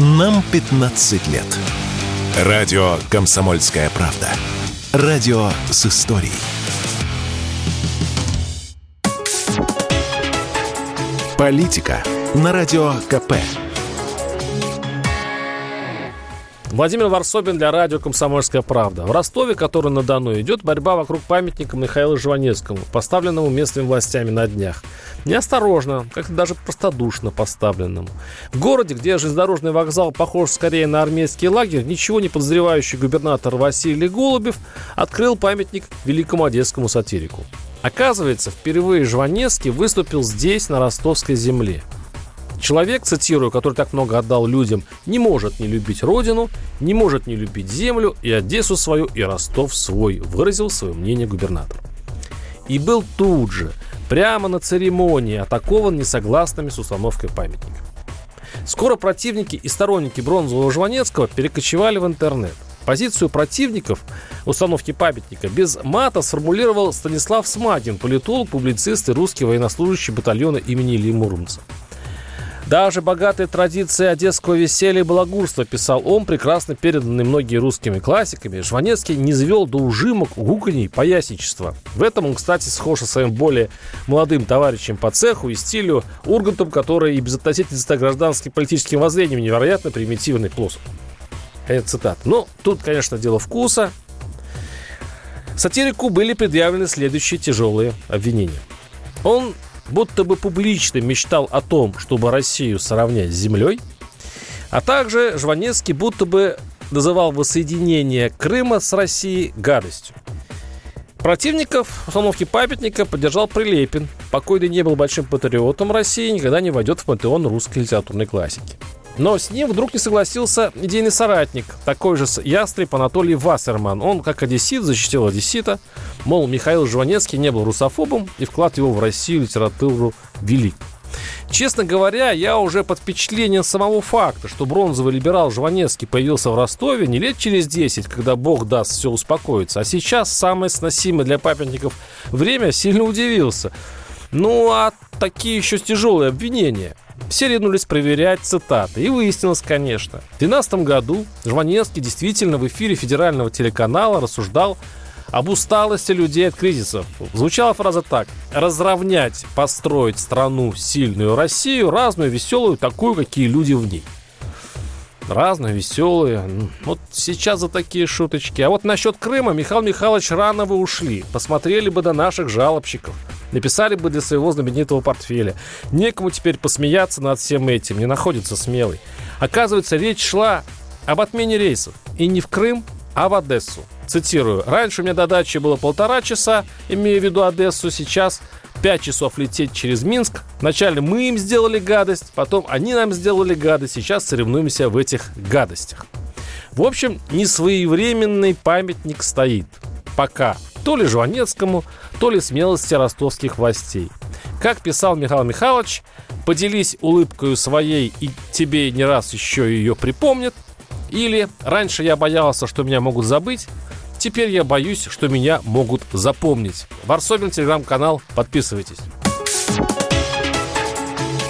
Нам 15 лет. Радио «Комсомольская правда». Радио с историей. Политика на Радио КП. Владимир Варсобин для радио «Комсомольская правда». В Ростове, который на Дону, идет борьба вокруг памятника Михаилу Жванецкому, поставленному местными властями на днях. Неосторожно, как-то даже простодушно поставленному. В городе, где железнодорожный вокзал похож скорее на армейский лагерь, ничего не подозревающий губернатор Василий Голубев открыл памятник великому одесскому сатирику. Оказывается, впервые Жванецкий выступил здесь, на ростовской земле – Человек, цитирую, который так много отдал людям, не может не любить родину, не может не любить землю и Одессу свою, и Ростов свой, выразил свое мнение губернатор. И был тут же, прямо на церемонии, атакован несогласными с установкой памятника. Скоро противники и сторонники бронзового Жванецкого перекочевали в интернет. Позицию противников установки памятника без мата сформулировал Станислав Смагин, политолог, публицист и русский военнослужащий батальона имени Ильи Муромца. Даже богатые традиции одесского веселья и балагурства, писал он, прекрасно переданный многими русскими классиками, Жванецкий не звел до ужимок, гуканей, поясничества. В этом он, кстати, схож со своим более молодым товарищем по цеху и стилю Ургантом, который и без относительства гражданским политическим воззрениям невероятно примитивный плоск. Это цитат. Ну, тут, конечно, дело вкуса. Сатирику были предъявлены следующие тяжелые обвинения. Он будто бы публично мечтал о том, чтобы Россию сравнять с землей, а также Жванецкий будто бы называл воссоединение Крыма с Россией гадостью. Противников установки памятника поддержал Прилепин. Покойный не был большим патриотом России, никогда не войдет в пантеон русской литературной классики. Но с ним вдруг не согласился идейный соратник, такой же ястреб Анатолий Вассерман. Он, как одессит, защитил одессита. Мол, Михаил Жванецкий не был русофобом, и вклад его в Россию литературу велик. Честно говоря, я уже под впечатлением самого факта, что бронзовый либерал Жванецкий появился в Ростове не лет через 10, когда бог даст все успокоится, а сейчас самое сносимое для памятников время, сильно удивился. Ну, а такие еще тяжелые обвинения – все ринулись проверять цитаты. И выяснилось, конечно. В 2012 году Жванецкий действительно в эфире федерального телеканала рассуждал об усталости людей от кризисов. Звучала фраза так. Разровнять, построить страну, сильную Россию, разную, веселую, такую, какие люди в ней. Разные, веселые. Вот сейчас за такие шуточки. А вот насчет Крыма Михаил Михайлович рано вы ушли. Посмотрели бы до наших жалобщиков. Написали бы для своего знаменитого портфеля. Некому теперь посмеяться над всем этим, не находится смелый. Оказывается, речь шла об отмене рейсов. И не в Крым, а в Одессу. Цитирую. «Раньше у меня до дачи было полтора часа, имея в виду Одессу, сейчас пять часов лететь через Минск. Вначале мы им сделали гадость, потом они нам сделали гадость, сейчас соревнуемся в этих гадостях». В общем, несвоевременный памятник стоит. Пока то ли Жванецкому, то ли смелости ростовских властей. Как писал Михаил Михайлович, поделись улыбкою своей, и тебе не раз еще ее припомнят. Или раньше я боялся, что меня могут забыть, теперь я боюсь, что меня могут запомнить. Варсобин, телеграм-канал, подписывайтесь.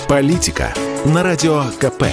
Политика на радио КП.